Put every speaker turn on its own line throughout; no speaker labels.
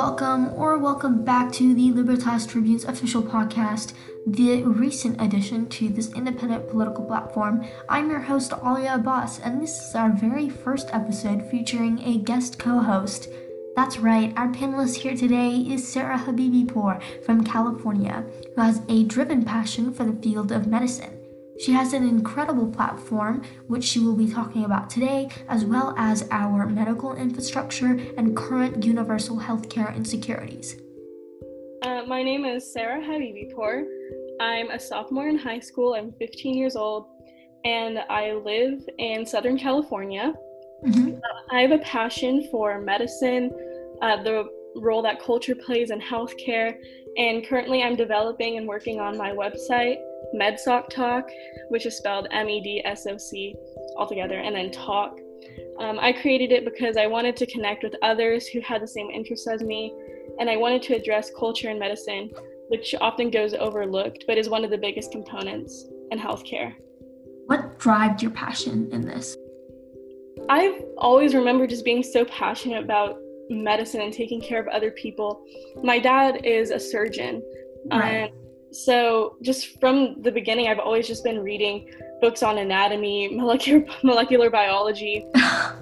welcome or welcome back to the Libertas Tribune's official podcast, the recent addition to this independent political platform. I'm your host, Alia Abbas, and this is our very first episode featuring a guest co host. That's right, our panelist here today is Sarah Habibipour from California, who has a driven passion for the field of medicine. She has an incredible platform, which she will be talking about today, as well as our medical infrastructure and current universal healthcare insecurities.
Uh, my name is Sarah Habibipour. I'm a sophomore in high school. I'm 15 years old, and I live in Southern California. Mm-hmm. Uh, I have a passion for medicine, uh, the role that culture plays in healthcare, and currently I'm developing and working on my website MedSoc Talk, which is spelled M E D S O C altogether, and then Talk. Um, I created it because I wanted to connect with others who had the same interests as me, and I wanted to address culture and medicine, which often goes overlooked, but is one of the biggest components in healthcare.
What drives your passion in this?
I've always remembered just being so passionate about medicine and taking care of other people. My dad is a surgeon. Right. Um, so, just from the beginning, I've always just been reading books on anatomy, molecular molecular biology,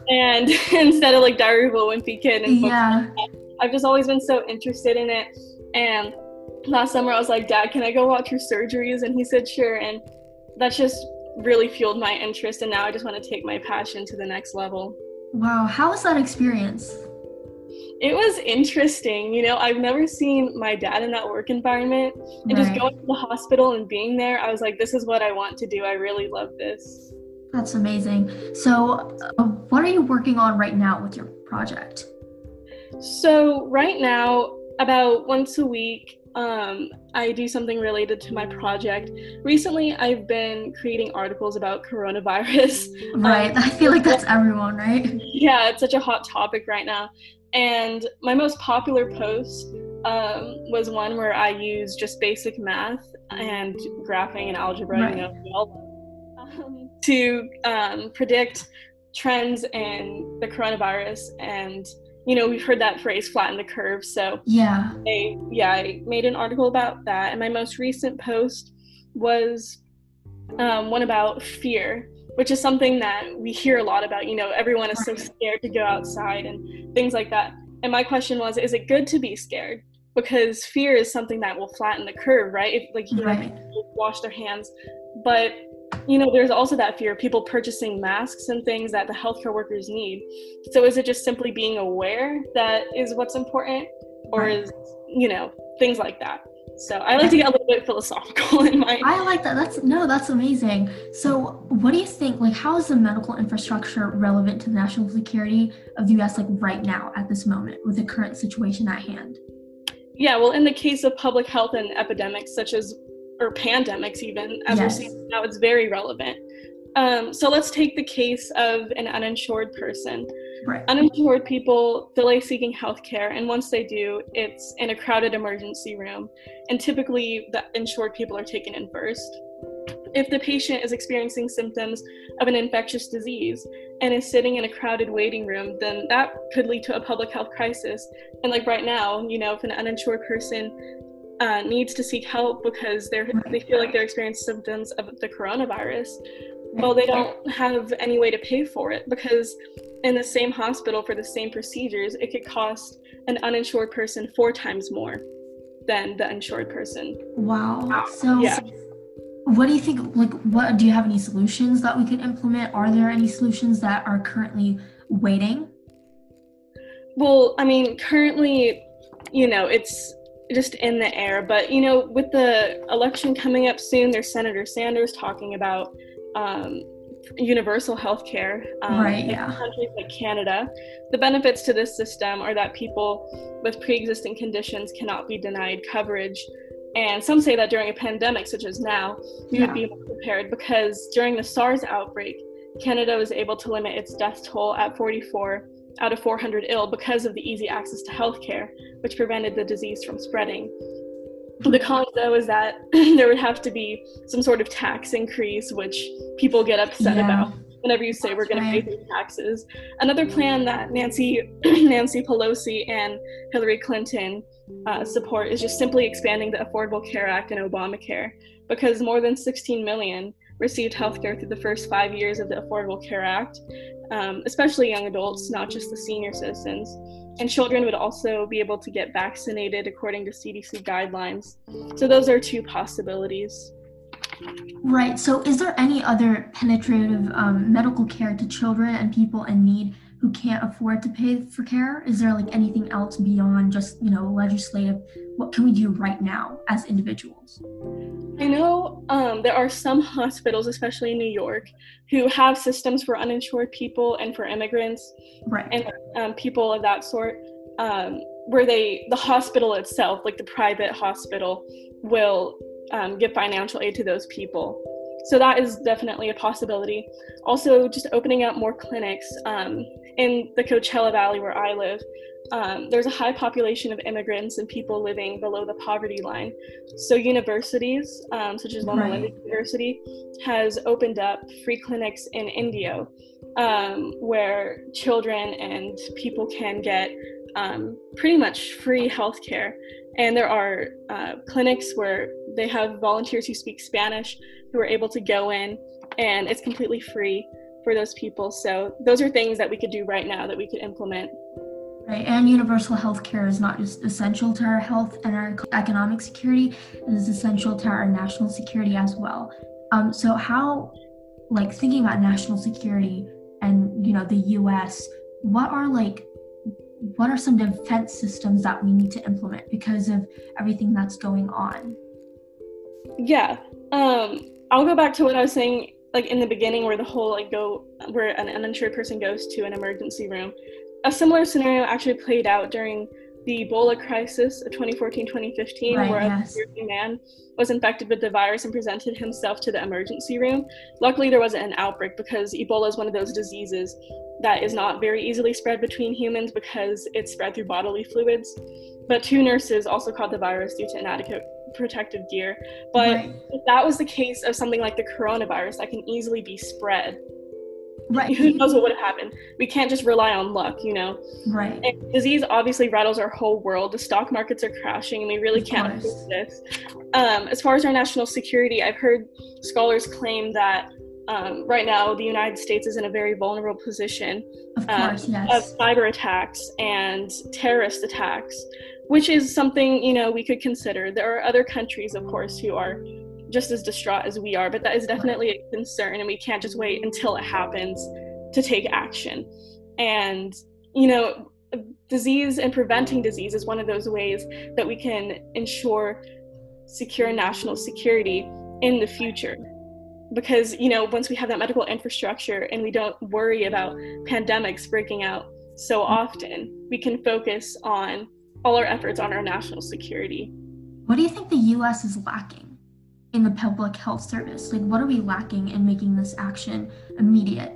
and instead of like Diary of a Wimpy Kid and yeah. Like I've just always been so interested in it. And last summer, I was like, Dad, can I go watch your surgeries? And he said, Sure. And that's just really fueled my interest. And now I just want to take my passion to the next level.
Wow, how was that experience?
It was interesting. You know, I've never seen my dad in that work environment. And right. just going to the hospital and being there, I was like, this is what I want to do. I really love this.
That's amazing. So, uh, what are you working on right now with your project?
So, right now, about once a week, um, I do something related to my project. Recently, I've been creating articles about coronavirus.
Right. Um, I feel like that's everyone, right?
Yeah, it's such a hot topic right now. And my most popular post um, was one where I used just basic math and graphing and algebra, right. know, um, to um, predict trends in the coronavirus. And you know, we've heard that phrase "flatten the curve." So
yeah,
I, yeah, I made an article about that. And my most recent post was um, one about fear which is something that we hear a lot about. You know, everyone is so scared to go outside and things like that. And my question was, is it good to be scared? Because fear is something that will flatten the curve, right? If like you right. know, wash their hands, but you know, there's also that fear of people purchasing masks and things that the healthcare workers need. So is it just simply being aware that is what's important, or right. is you know things like that? So I like to get a little bit philosophical in my.
I like that. That's no, that's amazing. So what do you think? Like, how is the medical infrastructure relevant to the national security of the U.S. like right now at this moment with the current situation at hand?
Yeah, well, in the case of public health and epidemics such as or pandemics, even as yes. we're seeing now, it's very relevant. Um, so let's take the case of an uninsured person. Right. Uninsured people delay seeking health care, and once they do, it's in a crowded emergency room. And typically, the insured people are taken in first. If the patient is experiencing symptoms of an infectious disease and is sitting in a crowded waiting room, then that could lead to a public health crisis. And like right now, you know, if an uninsured person uh, needs to seek help because they're they feel like they're experiencing symptoms of the coronavirus, well, they don't have any way to pay for it because in the same hospital for the same procedures, it could cost an uninsured person four times more than the insured person.
Wow. So, yeah. what do you think? Like, what do you have any solutions that we could implement? Are there any solutions that are currently waiting?
Well, I mean, currently, you know, it's just in the air. But, you know, with the election coming up soon, there's Senator Sanders talking about um, universal health care um,
right, yeah.
in countries like Canada. The benefits to this system are that people with pre existing conditions cannot be denied coverage. And some say that during a pandemic, such as now, we yeah. would be more prepared because during the SARS outbreak, Canada was able to limit its death toll at 44 out of 400 ill because of the easy access to healthcare, which prevented the disease from spreading. The cons, though, is that there would have to be some sort of tax increase, which people get upset yeah. about. Whenever you say That's we're going right. to pay taxes. Another plan that Nancy Nancy Pelosi and Hillary Clinton uh, support is just simply expanding the Affordable Care Act and Obamacare because more than 16 million received health care through the first five years of the Affordable Care Act, um, especially young adults, not just the senior citizens. And children would also be able to get vaccinated according to CDC guidelines. So, those are two possibilities.
Right. So, is there any other penetrative um, medical care to children and people in need who can't afford to pay for care? Is there like anything else beyond just, you know, legislative? What can we do right now as individuals?
I know um, there are some hospitals, especially in New York, who have systems for uninsured people and for immigrants
right.
and um, people of that sort, um, where they, the hospital itself, like the private hospital, will um, give financial aid to those people. So that is definitely a possibility. Also, just opening up more clinics. Um, in the Coachella Valley where I live, um, there's a high population of immigrants and people living below the poverty line. So universities, um, such as Loma right. Linda University, has opened up free clinics in Indio, um, where children and people can get um, pretty much free healthcare. And there are uh, clinics where they have volunteers who speak Spanish who are able to go in, and it's completely free for those people. So those are things that we could do right now that we could implement.
Right, and universal health care is not just essential to our health and our economic security, it is essential to our national security as well. Um, so how, like thinking about national security and you know the U.S., what are like, what are some defense systems that we need to implement because of everything that's going on?
Yeah, um, I'll go back to what I was saying like in the beginning where the whole like go where an uninsured person goes to an emergency room. A similar scenario actually played out during the ebola crisis of 2014-2015 right, where yes. a man was infected with the virus and presented himself to the emergency room. Luckily there wasn't an outbreak because ebola is one of those diseases that is not very easily spread between humans because it's spread through bodily fluids. But two nurses also caught the virus due to inadequate protective gear. But right. if that was the case of something like the coronavirus that can easily be spread,
right.
Who knows what would have happened? We can't just rely on luck you know?
Right.
And disease obviously rattles our whole world. The stock markets are crashing and we really of can't afford this. Um, as far as our national security i've heard scholars claim that um, right now the united states is in a very vulnerable position
of, course, um,
yes. of cyber attacks and terrorist attacks which is something you know we could consider. There are other countries of course who are just as distraught as we are but that is definitely a concern and we can't just wait until it happens to take action. And you know disease and preventing disease is one of those ways that we can ensure secure national security in the future. Because you know once we have that medical infrastructure and we don't worry about pandemics breaking out so mm-hmm. often we can focus on all our efforts on our national security.
What do you think the US is lacking in the public health service? Like, what are we lacking in making this action immediate?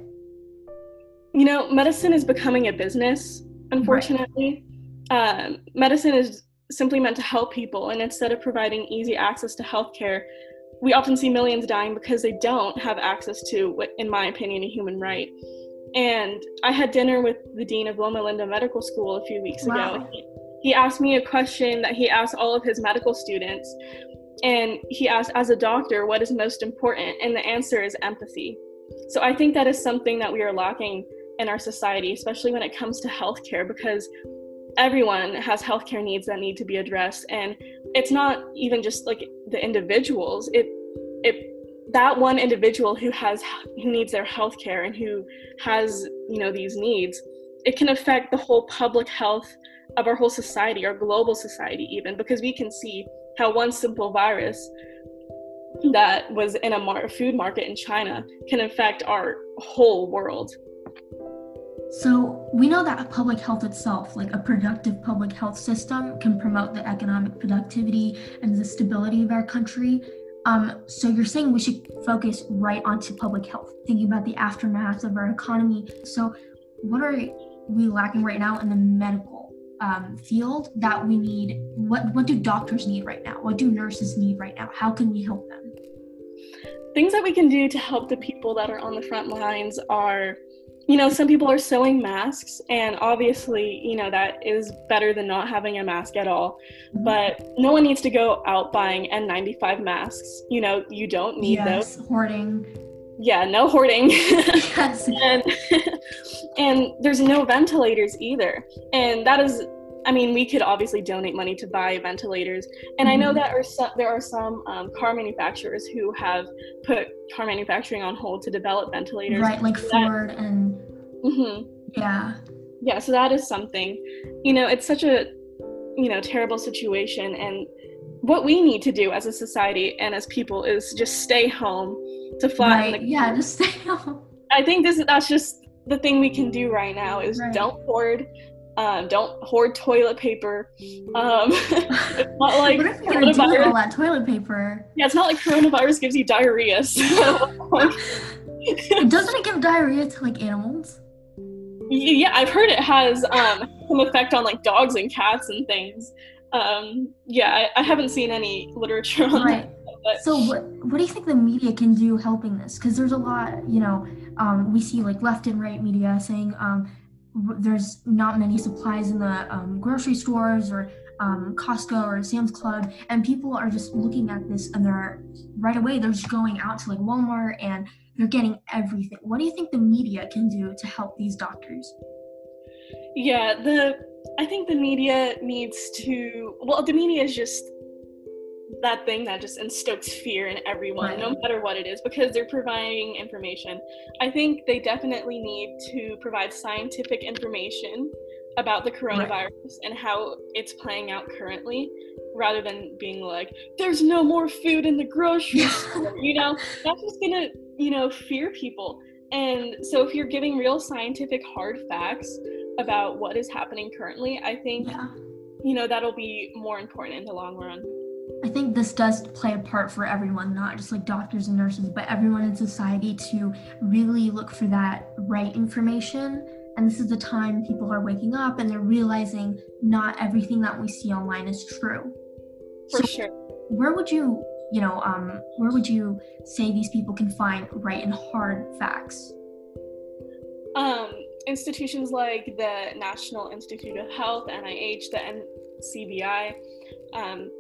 You know, medicine is becoming a business, unfortunately. Right. Um, medicine is simply meant to help people, and instead of providing easy access to healthcare, we often see millions dying because they don't have access to what, in my opinion, a human right. And I had dinner with the dean of Loma Linda Medical School a few weeks wow. ago he asked me a question that he asked all of his medical students. And he asked, as a doctor, what is most important? And the answer is empathy. So I think that is something that we are lacking in our society, especially when it comes to healthcare, because everyone has healthcare needs that need to be addressed. And it's not even just like the individuals, it, it, that one individual who has who needs their health care and who has you know these needs it can affect the whole public health of our whole society, our global society, even, because we can see how one simple virus that was in a mar- food market in China can affect our whole world.
So, we know that public health itself, like a productive public health system, can promote the economic productivity and the stability of our country. Um, so, you're saying we should focus right onto public health, thinking about the aftermath of our economy. So, what are we lacking right now in the medical um, field that we need what what do doctors need right now what do nurses need right now how can we help them
things that we can do to help the people that are on the front lines are you know, some people are sewing masks, and obviously, you know, that is better than not having a mask at all. Mm-hmm. But no one needs to go out buying N95 masks. You know, you don't need yes,
those. Hoarding.
Yeah, no hoarding. Yes. and, and there's no ventilators either. And that is I mean, we could obviously donate money to buy ventilators, and. I know mm-hmm. that are some, there are some um, car manufacturers who have put car manufacturing on hold to develop ventilators.
Right, like Ford and mm-hmm. yeah,
yeah. So that is something. You know, it's such a you know terrible situation, and what we need to do as a society and as people is just stay home to fly
right. the yeah, just stay home.
I think this that's just the thing we can do right now is right. don't hoard um, don't hoard toilet paper. Um,
it's not like what if you're gonna all that toilet paper?
Yeah, it's not like coronavirus gives you diarrhea. So,
Doesn't it give diarrhea to like animals?
Yeah, I've heard it has um, some effect on like dogs and cats and things. Um, yeah, I, I, haven't seen any literature on right. that.
But. So what what do you think the media can do helping this? Because there's a lot, you know, um, we see like left and right media saying um, there's not many supplies in the um, grocery stores or um, Costco or Sam's Club, and people are just looking at this and they're right away they're just going out to like Walmart and they're getting everything. What do you think the media can do to help these doctors?
Yeah, the I think the media needs to well the media is just that thing that just instokes fear in everyone, right. no matter what it is, because they're providing information. I think they definitely need to provide scientific information about the coronavirus right. and how it's playing out currently rather than being like there's no more food in the grocery store you know that's just gonna you know fear people and so if you're giving real scientific hard facts about what is happening currently i think yeah. you know that'll be more important in the long run
I think this does play a part for everyone, not just like doctors and nurses, but everyone in society to really look for that right information. And this is the time people are waking up and they're realizing not everything that we see online is true.
For so sure.
Where would you, you know, um, where would you say these people can find right and hard facts?
Um, institutions like the National Institute of Health, NIH, the NCBI, um,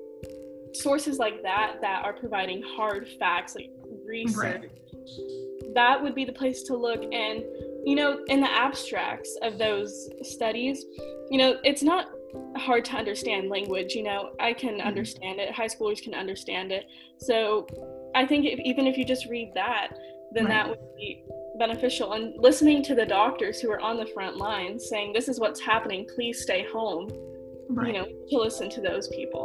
sources like that that are providing hard facts like research right. that would be the place to look and you know in the abstracts of those studies you know it's not hard to understand language you know i can mm-hmm. understand it high schoolers can understand it so i think if, even if you just read that then right. that would be beneficial and listening to the doctors who are on the front lines saying this is what's happening please stay home right. you know to listen to those people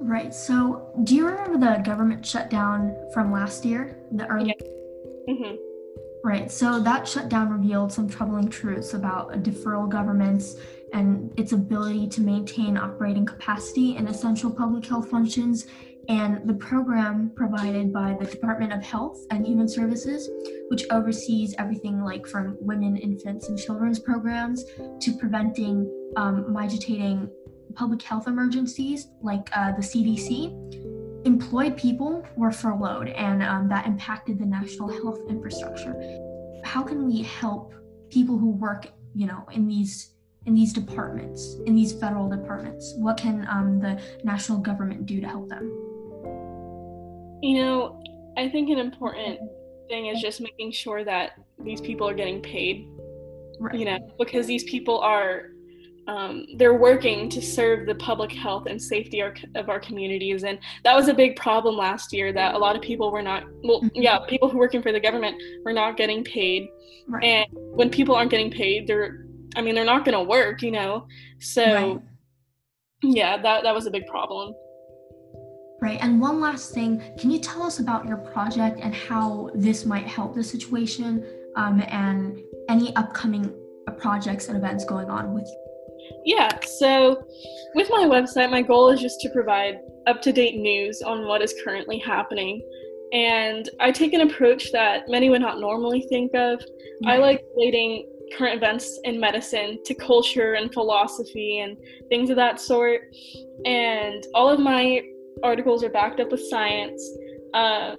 Right. So, do you remember the government shutdown from last year? The early. Yeah. Mm-hmm. Right. So that shutdown revealed some troubling truths about deferral governments and its ability to maintain operating capacity in essential public health functions and the program provided by the Department of Health and Human Services, which oversees everything like from women, infants, and children's programs to preventing um, migrating public health emergencies like uh, the CDC, employed people were furloughed, and um, that impacted the national health infrastructure. How can we help people who work, you know, in these in these departments, in these federal departments? What can um, the national government do to help them?
You know, I think an important thing is just making sure that these people are getting paid. Right. You know, because these people are um, they're working to serve the public health and safety of our communities and that was a big problem last year that a lot of people were not well mm-hmm. yeah people who are working for the government were not getting paid right. and when people aren't getting paid they're i mean they're not going to work you know so right. yeah that, that was a big problem
Right. And one last thing, can you tell us about your project and how this might help the situation um, and any upcoming projects and events going on with you?
Yeah, so with my website, my goal is just to provide up to date news on what is currently happening. And I take an approach that many would not normally think of. I like relating current events in medicine to culture and philosophy and things of that sort. And all of my articles are backed up with science. Uh,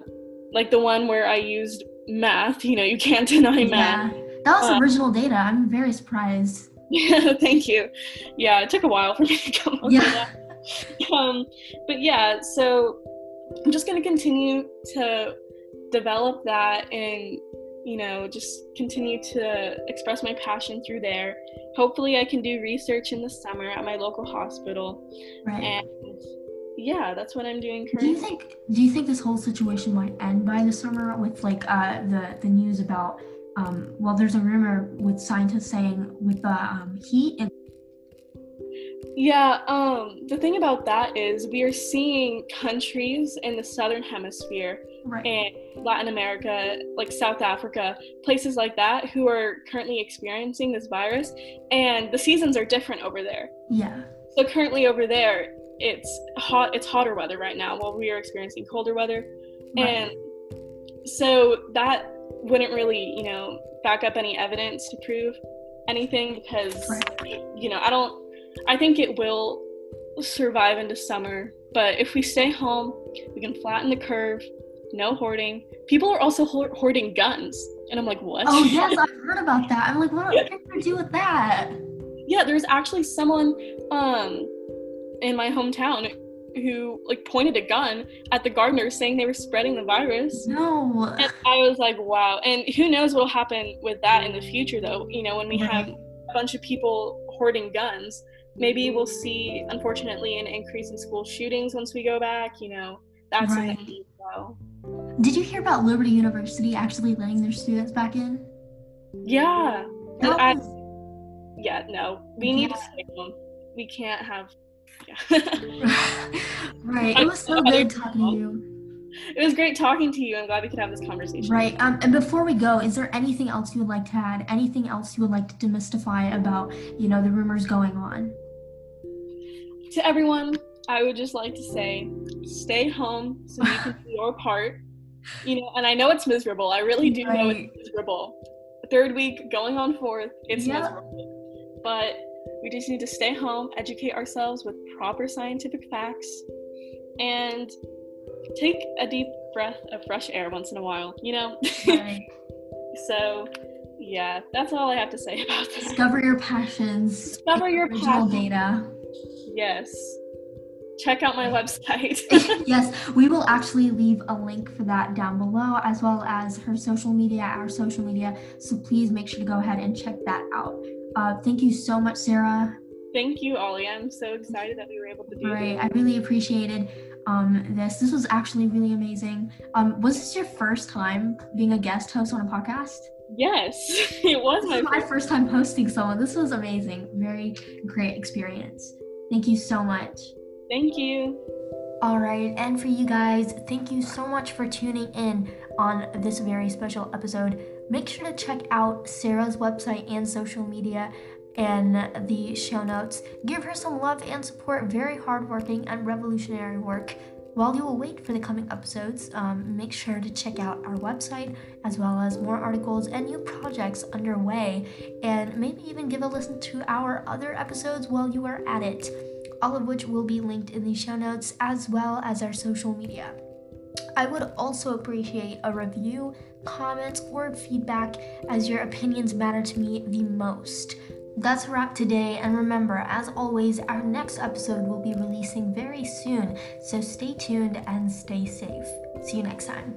like the one where I used math. You know, you can't deny math.
Yeah, that was uh, original data. I'm very surprised.
Yeah, thank you. Yeah, it took a while for me to come up yeah. with that. Um, but yeah, so I'm just gonna continue to develop that and you know just continue to express my passion through there. Hopefully, I can do research in the summer at my local hospital.
Right.
And yeah, that's what I'm doing currently.
Do you think do you think this whole situation might end by the summer with like uh the the news about um well there's a rumor with scientists saying with the um, heat and
yeah, um, the thing about that is we are seeing countries in the southern hemisphere
right.
and Latin America, like South Africa, places like that, who are currently experiencing this virus, and the seasons are different over there.
Yeah.
So currently over there, it's hot it's hotter weather right now while we are experiencing colder weather. Right. and so that wouldn't really you know back up any evidence to prove anything because right. you know i don't i think it will survive into summer. But if we stay home we can flatten the curve no hoarding. People are also hoarding guns. And i'm like what?
Oh yes i've heard about that. I'm like what are we do with that?
Yeah there's actually someone um in my hometown who like pointed a gun at the gardeners saying they were spreading the virus.
No.
And I was like, wow. And who knows what'll happen with that in the future though, you know, when we have a bunch of people hoarding guns. Maybe we'll see unfortunately an increase in school shootings once we go back, you know. That's right. in well.
Did you hear about Liberty University actually letting their students back in?
Yeah. I, yeah, no. We yeah. need to stay home. We can't have
right. It was so good talking to you.
It was great talking to you. I'm glad we could have this conversation.
Right. Um, and before we go, is there anything else you would like to add? Anything else you would like to demystify about, you know, the rumors going on?
To everyone, I would just like to say, stay home so you can do your part. You know, and I know it's miserable. I really do right. know it's miserable. Third week, going on fourth, it's yep. miserable. But we just need to stay home, educate ourselves with proper scientific facts, and take a deep breath of fresh air once in a while, you know? Right. so, yeah, that's all I have to say about this.
Discover your passions.
Discover your passion.
data.
Yes. Check out my website.
yes, we will actually leave a link for that down below, as well as her social media, our social media. So please make sure to go ahead and check that out. Uh, thank you so much, Sarah.
Thank you, Ollie. I'm so excited that we were able to do
Right, this. I really appreciated um, this. This was actually really amazing. Um, was this your first time being a guest host on a podcast?
Yes, it was
my, my first time hosting someone. This was amazing. Very great experience. Thank you so much.
Thank you.
All right, and for you guys, thank you so much for tuning in on this very special episode. Make sure to check out Sarah's website and social media and the show notes. Give her some love and support. Very hardworking and revolutionary work. While you will wait for the coming episodes, um, make sure to check out our website as well as more articles and new projects underway, and maybe even give a listen to our other episodes while you are at it all of which will be linked in the show notes as well as our social media. I would also appreciate a review, comments, or feedback as your opinions matter to me the most. That's a wrap today, and remember, as always, our next episode will be releasing very soon, so stay tuned and stay safe. See you next time.